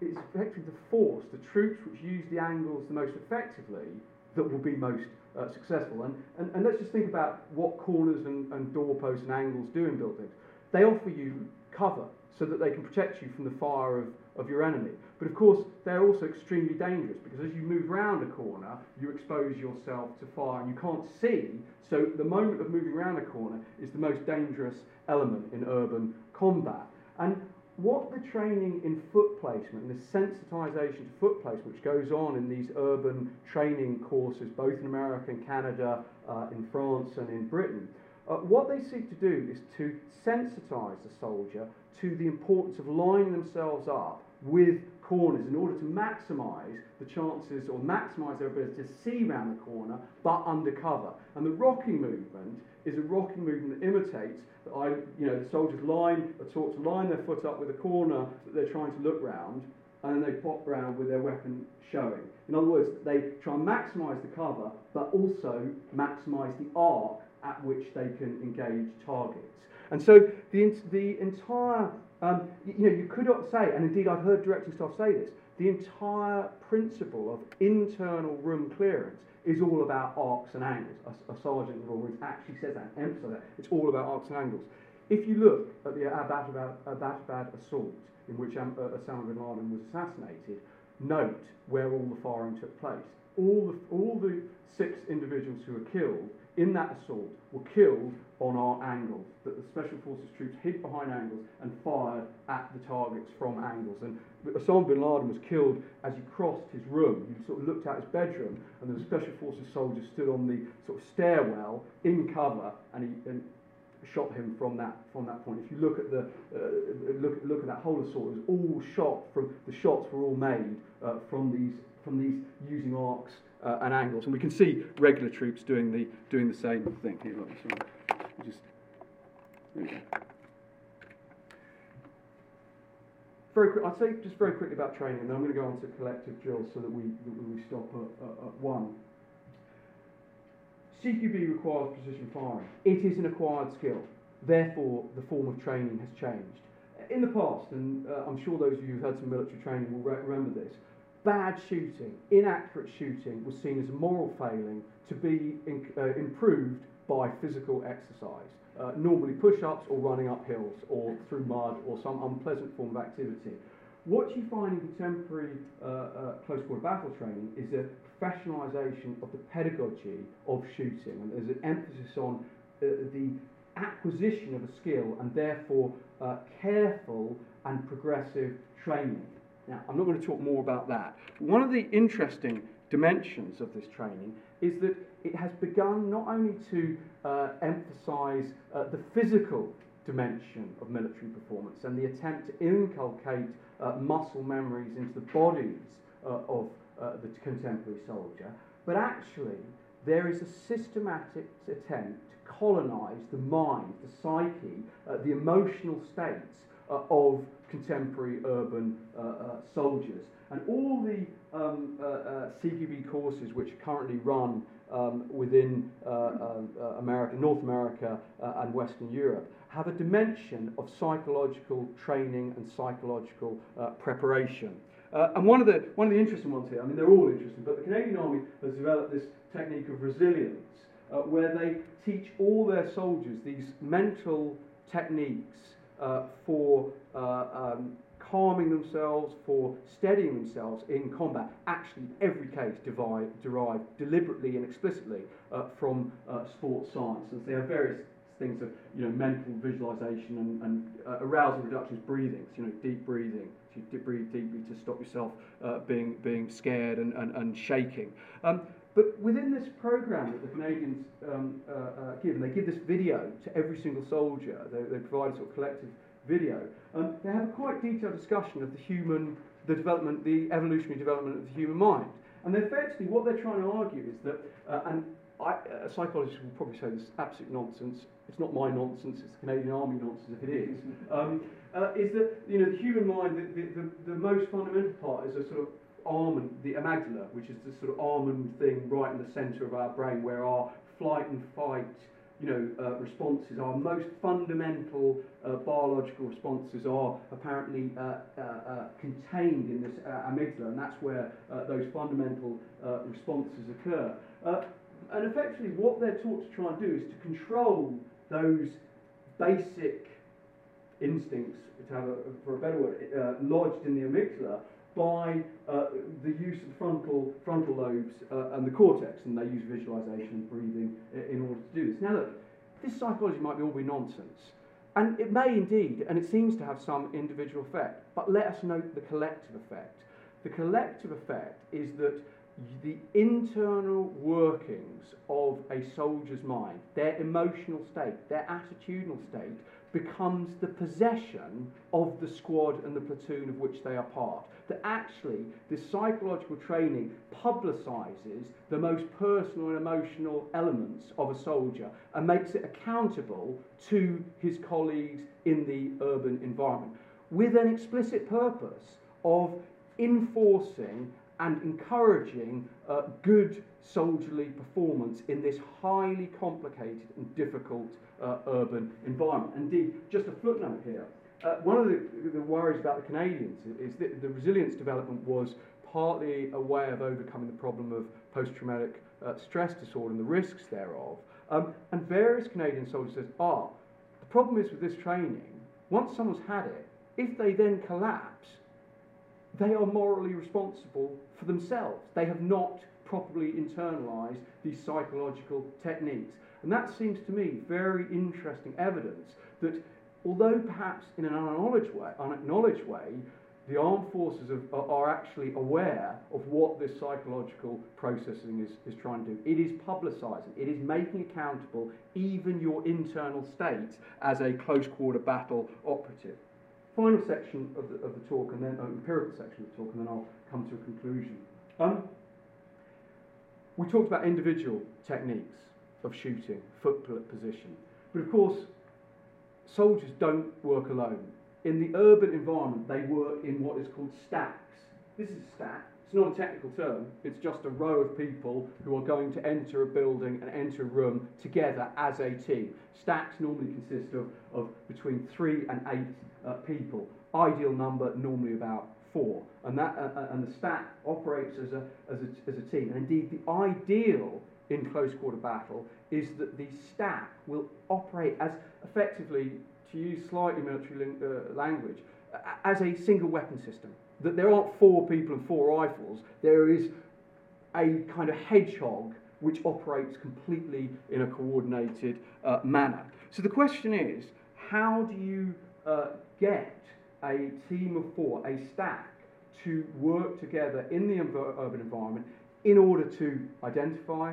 it's effectively the force, the troops which use the angles the most effectively, that will be most uh, successful. And, and, and let's just think about what corners and, and doorposts and angles do in buildings. They offer you cover so that they can protect you from the fire of, of your enemy. But of course, they're also extremely dangerous because as you move around a corner, you expose yourself to fire and you can't see. So the moment of moving around a corner is the most dangerous element in urban combat. And what the training in foot placement and the sensitisation to foot placement, which goes on in these urban training courses, both in America and Canada, uh, in France and in Britain, uh, what they seek to do is to sensitise the soldier to the importance of lining themselves up with corners in order to maximise the chances or maximise their ability to see around the corner but undercover. And the rocking movement is a rocking movement that imitates that I, you know, the soldiers line are taught to line their foot up with a corner that they're trying to look round, and then they pop round with their weapon showing. In other words, they try and maximise the cover, but also maximise the arc at which they can engage targets. And so the, the entire, um, you know, you could not say, and indeed I've heard directing staff say this, the entire principle of internal room clearance is all about arcs and angles. A, a sergeant in Royal actually says that, emphasises that. It's all about arcs and angles. If you look at the Abbottabad assault, in which uh, Osama bin Laden was assassinated, note where all the firing took place. All the, all the six individuals who were killed in that assault were killed on our angles, that the Special Forces troops hid behind angles and fired at the targets from angles. And Osama bin Laden was killed as he crossed his room. He sort of looked out his bedroom, and the Special Forces soldiers stood on the sort of stairwell in cover, and he, and shot him from that from that point. If you look at the uh, look look at that whole assault, it was all shot from the shots were all made uh, from these from these using arcs uh, and angles, and we can see regular troops doing the doing the same thing. Here, look, just we go. Very I'll say just very quickly about training, and then I'm going to go on to collective drills so that we that we stop at, at, at one. CQB requires precision firing. It is an acquired skill. Therefore, the form of training has changed. In the past, and uh, I'm sure those of you who've had some military training will re- remember this, bad shooting, inaccurate shooting was seen as a moral failing to be in, uh, improved by physical exercise, uh, normally push ups or running up hills or through mud or some unpleasant form of activity. What you find in contemporary uh, uh, close quarter battle training is a professionalisation of the pedagogy of shooting, and there's an emphasis on uh, the acquisition of a skill and therefore uh, careful and progressive training. Now, I'm not going to talk more about that. One of the interesting dimensions of this training is that it has begun not only to uh, emphasise uh, the physical dimension of military performance and the attempt to inculcate uh, muscle memories into the bodies uh, of uh, the contemporary soldier, but actually there is a systematic attempt to colonise the mind, the psyche, uh, the emotional states uh, of contemporary urban uh, uh, soldiers. And all the um, CQB courses which currently run um, within America, North America, and Western Europe have a dimension of psychological training and psychological uh, preparation. Uh, and one of, the, one of the interesting ones here, I mean, they're all interesting, but the Canadian Army has developed this technique of resilience uh, where they teach all their soldiers these mental techniques uh, for uh, um, calming themselves, for steadying themselves in combat, actually every case derived, derived deliberately and explicitly uh, from uh, sports science. And so they have various things of you know mental visualization and, and uh, arousal reductions, breathing, so, you know deep breathing, you breathe deeply to stop yourself uh, being being scared and, and, and shaking. Um, but within this program that the Canadians um, uh, uh, give, and they give this video to every single soldier, they, they provide a sort of collective video, um, they have a quite detailed discussion of the human, the development, the evolutionary development of the human mind. And effectively, what they're trying to argue is that, uh, and I, a psychologist will probably say this is absolute nonsense. It's not my nonsense. It's the Canadian Army nonsense if it is. Um, uh, is that you know the human mind, the, the, the, the most fundamental part is a sort of almond, the amygdala, which is the sort of almond thing right in the centre of our brain, where our flight and fight, you know, uh, responses, our most fundamental uh, biological responses are apparently uh, uh, uh contained in this uh, amygdala, and that's where those fundamental responses occur. and effectively, what they're taught to try and do is to control those basic instincts, to have a, for a better word, lodged in the amygdala by uh, the use of the frontal, frontal lobes uh, and the cortex, and they use visualization and breathing in order to do this. Now, look, this psychology might be all be nonsense, and it may indeed, and it seems to have some individual effect, but let us note the collective effect. The collective effect is that the internal workings of a soldier's mind, their emotional state, their attitudinal state, becomes the possession of the squad and the platoon of which they are part. That actually, this psychological training publicises the most personal and emotional elements of a soldier and makes it accountable to his colleagues in the urban environment with an explicit purpose of enforcing and encouraging uh, good soldierly performance in this highly complicated and difficult uh, urban environment. Indeed, just a footnote here. Uh, one of the, the, worries about the Canadians is that the resilience development was partly a way of overcoming the problem of post-traumatic uh, stress disorder and the risks thereof. Um, and various Canadian soldiers said, ah, the problem is with this training, once someone's had it, if they then collapse, they are morally responsible for themselves. They have not properly internalised these psychological techniques. And that seems to me very interesting evidence that although perhaps in an unacknowledged way, unacknowledged way the armed forces are actually aware of what this psychological processing is, is trying to do. It is publicising, it is making accountable even your internal state as a close quarter battle operative. Final section of the, of the talk, and then uh, empirical section of the talk, and then I'll come to a conclusion. Um, we talked about individual techniques of shooting, foot position, but of course, soldiers don't work alone in the urban environment, they work in what is called stacks. This is a stack. It's not a technical term. It's just a row of people who are going to enter a building and enter a room together as a team. Stacks normally consist of, of between three and eight uh, people. Ideal number normally about four. And, that, uh, uh and the stack operates as a, as, a, as a team. And indeed, the ideal in close quarter battle is that the stack will operate as effectively to use slightly military uh, language, as a single weapon system. That there aren't four people and four rifles, there is a kind of hedgehog which operates completely in a coordinated uh, manner. So the question is how do you uh, get a team of four, a stack, to work together in the urban environment in order to identify,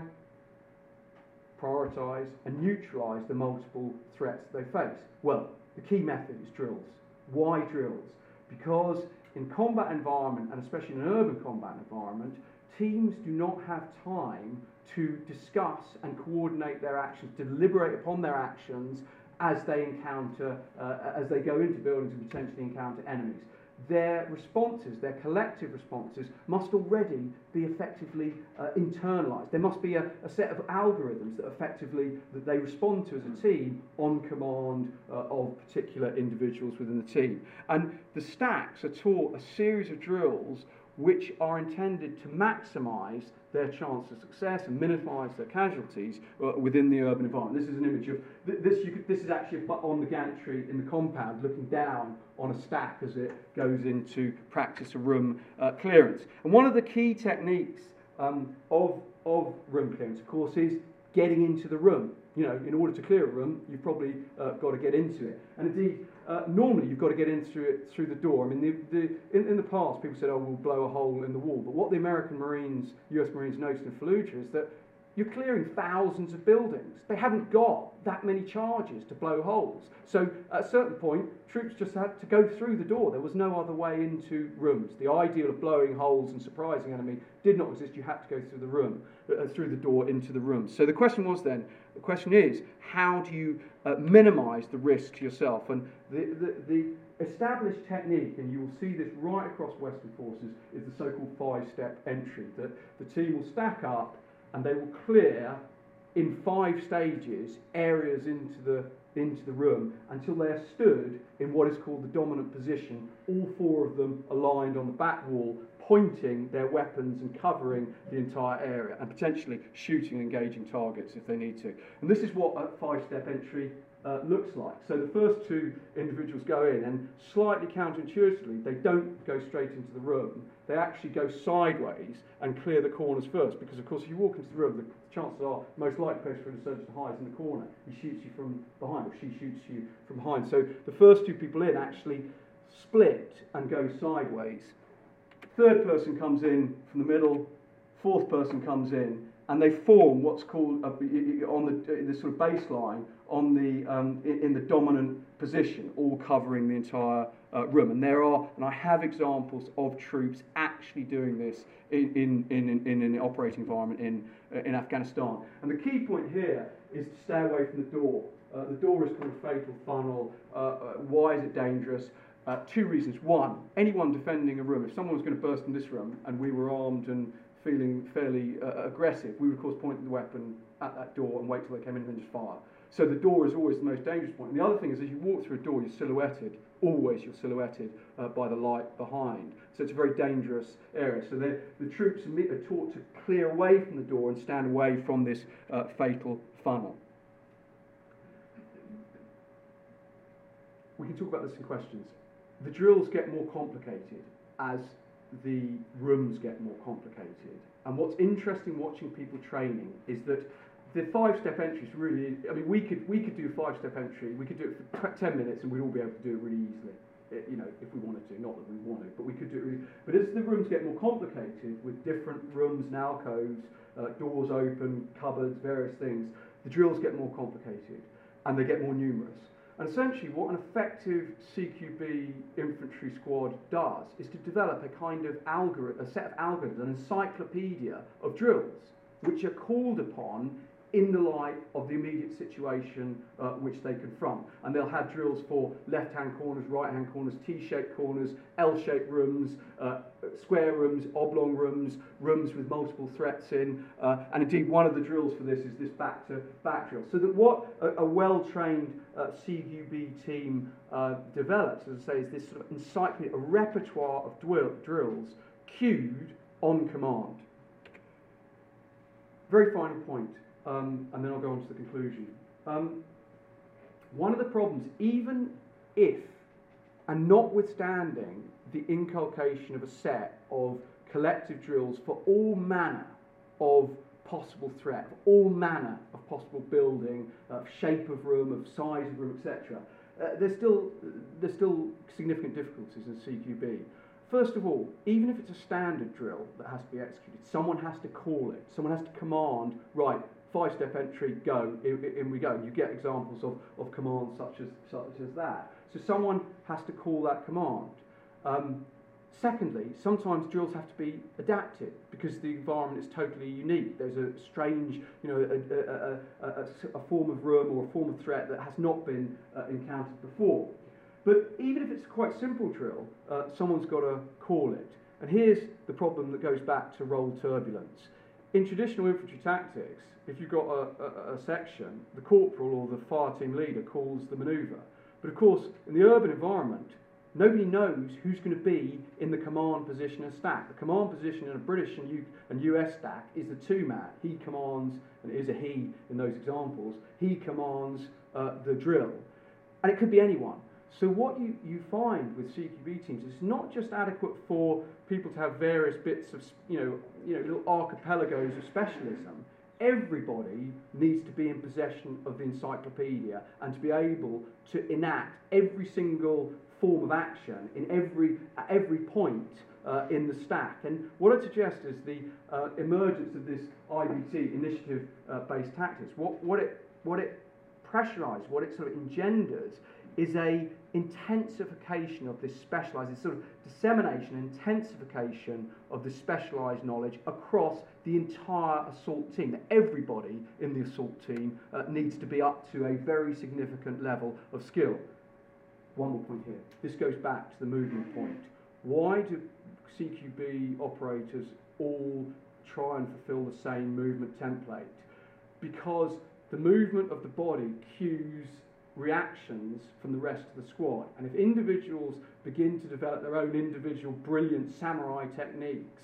prioritise, and neutralise the multiple threats they face? Well, the key method is drills. Why drills? Because in combat environment, and especially in an urban combat environment, teams do not have time to discuss and coordinate their actions, deliberate upon their actions as they encounter, uh, as they go into buildings and potentially encounter enemies their responses, their collective responses, must already be effectively uh, internalized. There must be a, a, set of algorithms that effectively that they respond to as a team on command uh, of particular individuals within the team. And the stacks are taught a series of drills which are intended to maximize their chance of success and minimise their casualties uh, within the urban environment. This is an image of th- this. Could, this is actually on the gantry in the compound, looking down on a stack as it goes into practice a room uh, clearance. And one of the key techniques um, of of room clearance, of course, is getting into the room. You know, in order to clear a room, you've probably uh, got to get into it. And indeed, uh, normally you've got to get in through it through the door. I mean, the, the, in, in the past, people said, "Oh, we'll blow a hole in the wall." But what the American Marines, U.S. Marines, noticed in Fallujah is that you're clearing thousands of buildings. They haven't got that many charges to blow holes. So at a certain point, troops just had to go through the door. There was no other way into rooms. The ideal of blowing holes and surprising enemy did not exist. You had to go through the room, uh, through the door into the room. So the question was then, the question is, how do you uh, minimize the risk to yourself? And the, the, the established technique, and you will see this right across Western forces, is the so-called five-step entry, that the team will stack up and they will clear in five stages areas into the into the room until they are stood in what is called the dominant position, all four of them aligned on the back wall, pointing their weapons and covering the entire area, and potentially shooting and engaging targets if they need to. And this is what a five step entry uh, looks like. So the first two individuals go in, and slightly counterintuitively, they don't go straight into the room. They actually go sideways and clear the corners first, because of course, if you walk into the room, the chances are most likely place for insurgent to hide is in the corner. He shoots you from behind, or she shoots you from behind. So the first two people in actually split and go sideways. Third person comes in from the middle. Fourth person comes in, and they form what's called a, on the, the sort of baseline on the um, in, the dominant position, all covering the entire uh, room. And there are, and I have examples of troops actually doing this in in, in, in an operating environment in uh, in Afghanistan. And the key point here is to stay away from the door. Uh, the door is called a fatal funnel. Uh, uh, why is it dangerous? Uh, two reasons. One, anyone defending a room, if someone was going to burst in this room and we were armed and feeling fairly uh, aggressive, we would of course point the weapon at that door and wait till they came in and then just fire. So the door is always the most dangerous point. And the other thing is, as you walk through a door, you're silhouetted. Always you're silhouetted uh, by the light behind. So it's a very dangerous area. So the troops are taught to clear away from the door and stand away from this uh, fatal funnel. We can talk about this in questions. The drills get more complicated as the rooms get more complicated. And what's interesting watching people training is that the five-step entry is really. I mean, we could we could do five-step entry. We could do it for ten minutes, and we'd all be able to do it really easily. it, you know, if we wanted to, not that we want to, but we could do it. But as the rooms get more complicated with different rooms and alcoves, uh, doors open, cupboards, various things, the drills get more complicated and they get more numerous. And essentially, what an effective CQB infantry squad does is to develop a kind of algorithm, a set of algorithms, an encyclopedia of drills, which are called upon in the light of the immediate situation uh, which they confront. And they'll have drills for left-hand corners, right-hand corners, T-shaped corners, L-shaped rooms, uh, square rooms, oblong rooms, rooms with multiple threats in. Uh, and indeed, one of the drills for this is this back-to-back drill. So that what a, a well-trained uh, CQB team uh, develops, as I say, is this sort of encyclopedia, a repertoire of drills cued on command. Very final point um, and then I'll go on to the conclusion. Um, one of the problems, even if, and notwithstanding the inculcation of a set of collective drills for all manner of possible threat, for all manner of possible building, uh, shape of room, of size of room, etc., uh, there's still there's still significant difficulties in CQB. First of all, even if it's a standard drill that has to be executed, someone has to call it. Someone has to command, right, five step entry, go, in, in we go. And You get examples of, of commands such as, such as that. So someone has to call that command. Um, secondly, sometimes drills have to be adapted because the environment is totally unique. There's a strange, you know, a, a, a, a form of room or a form of threat that has not been uh, encountered before. But even if it's a quite simple drill, uh, someone's got to call it. And here's the problem that goes back to role turbulence. In traditional infantry tactics, if you've got a, a, a, section, the corporal or the fire team leader calls the manoeuvre. But of course, in the urban environment, nobody knows who's going to be in the command position and stack. The command position in a British and, U, and US stack is the two man. He commands, and it is a he in those examples, he commands uh, the drill. And it could be anyone. So what you, you find with CQB teams is not just adequate for people to have various bits of, you know, you know, little archipelagos of specialism everybody needs to be in possession of the encyclopedia and to be able to enact every single form of action in every at every point uh, in the stack. And what I suggest is the uh, emergence of this IBT initiative-based uh, tactics. What what it what it pressurizes, what it sort of engenders, is a intensification of this specialised, this sort of dissemination, intensification of the specialised knowledge across the entire assault team. Everybody in the assault team uh, needs to be up to a very significant level of skill. One more point here. This goes back to the movement point. Why do CQB operators all try and fulfill the same movement template? Because the movement of the body cues reactions from the rest of the squad. And if individuals begin to develop their own individual brilliant samurai techniques,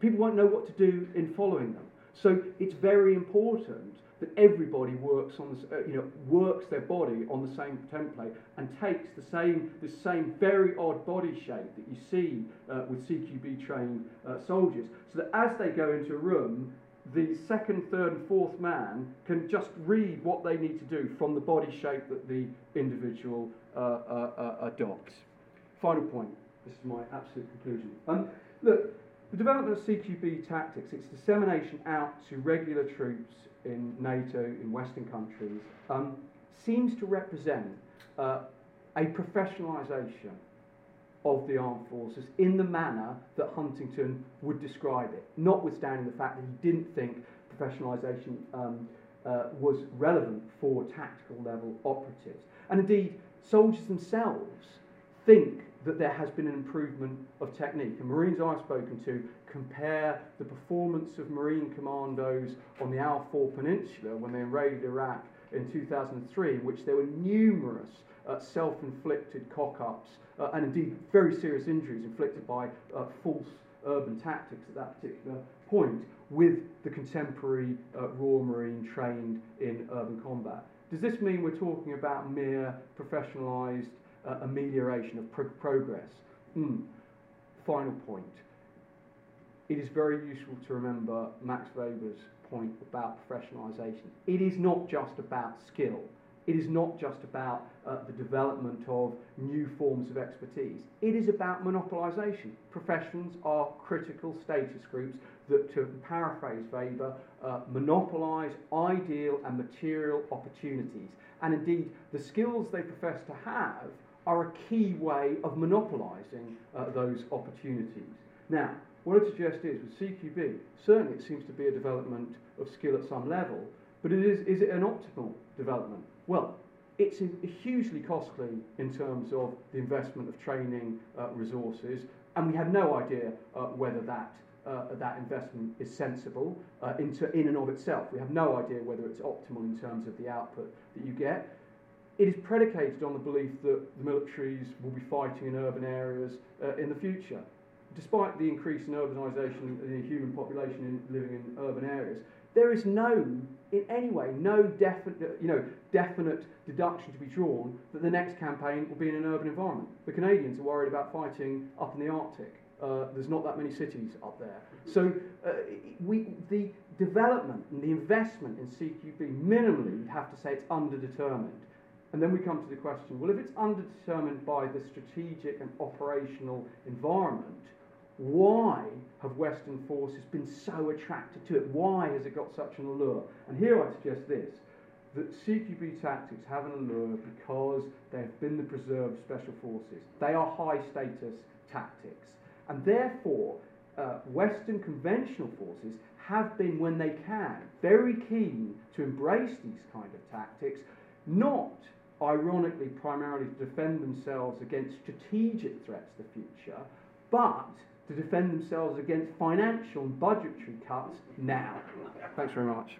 people won't know what to do in following them. So it's very important that everybody works on this, uh, you know, works their body on the same template and takes the same, the same very odd body shape that you see uh, with CQB trained uh, soldiers, so that as they go into a room, the second, third, and fourth man can just read what they need to do from the body shape that the individual uh, uh, uh, adopts. Final point. This is my absolute conclusion. Um, look, the development of CQB tactics, its dissemination out to regular troops in NATO, in Western countries, um, seems to represent uh, a professionalisation of the armed forces in the manner that Huntington would describe it, notwithstanding the fact that he didn't think professionalisation um, uh, was relevant for tactical level operatives. And indeed, soldiers themselves think that there has been an improvement of technique. And Marines I've spoken to compare the performance of Marine commandos on the Al Faw Peninsula when they invaded Iraq in 2003, in which there were numerous uh, self-inflicted cock-ups uh, and indeed very serious injuries inflicted by uh, false urban tactics at that particular point with the contemporary uh, Royal Marine trained in urban combat. Does this mean we're talking about mere professionalised uh, amelioration of pro progress? Mm. Final point. It is very useful to remember Max Weber's point about professionalisation. It is not just about skill It is not just about uh, the development of new forms of expertise. It is about monopolisation. Professions are critical status groups that, to paraphrase Weber, uh, monopolise ideal and material opportunities. And indeed, the skills they profess to have are a key way of monopolising uh, those opportunities. Now, what I suggest is with CQB, certainly it seems to be a development of skill at some level, but it is, is it an optimal development? Well, it's hugely costly in terms of the investment of training uh, resources, and we have no idea uh, whether that uh, that investment is sensible uh, into, in and of itself. We have no idea whether it's optimal in terms of the output that you get. It is predicated on the belief that the militaries will be fighting in urban areas uh, in the future. Despite the increase in urbanisation in the human population in, living in urban areas, there is no, in any way, no definite, you know, definite deduction to be drawn that the next campaign will be in an urban environment. The Canadians are worried about fighting up in the Arctic. Uh, there's not that many cities up there. So uh, we, the development and the investment in CQB, minimally, you'd have to say it's underdetermined. And then we come to the question, well, if it's underdetermined by the strategic and operational environment, why have Western forces been so attracted to it? Why has it got such an allure? And here I suggest this that CQB tactics have an allure because they have been the preserved special forces. They are high status tactics. And therefore, uh, Western conventional forces have been, when they can, very keen to embrace these kind of tactics, not ironically primarily to defend themselves against strategic threats to the future, but to defend themselves against financial and budgetary cuts now. Thanks very much.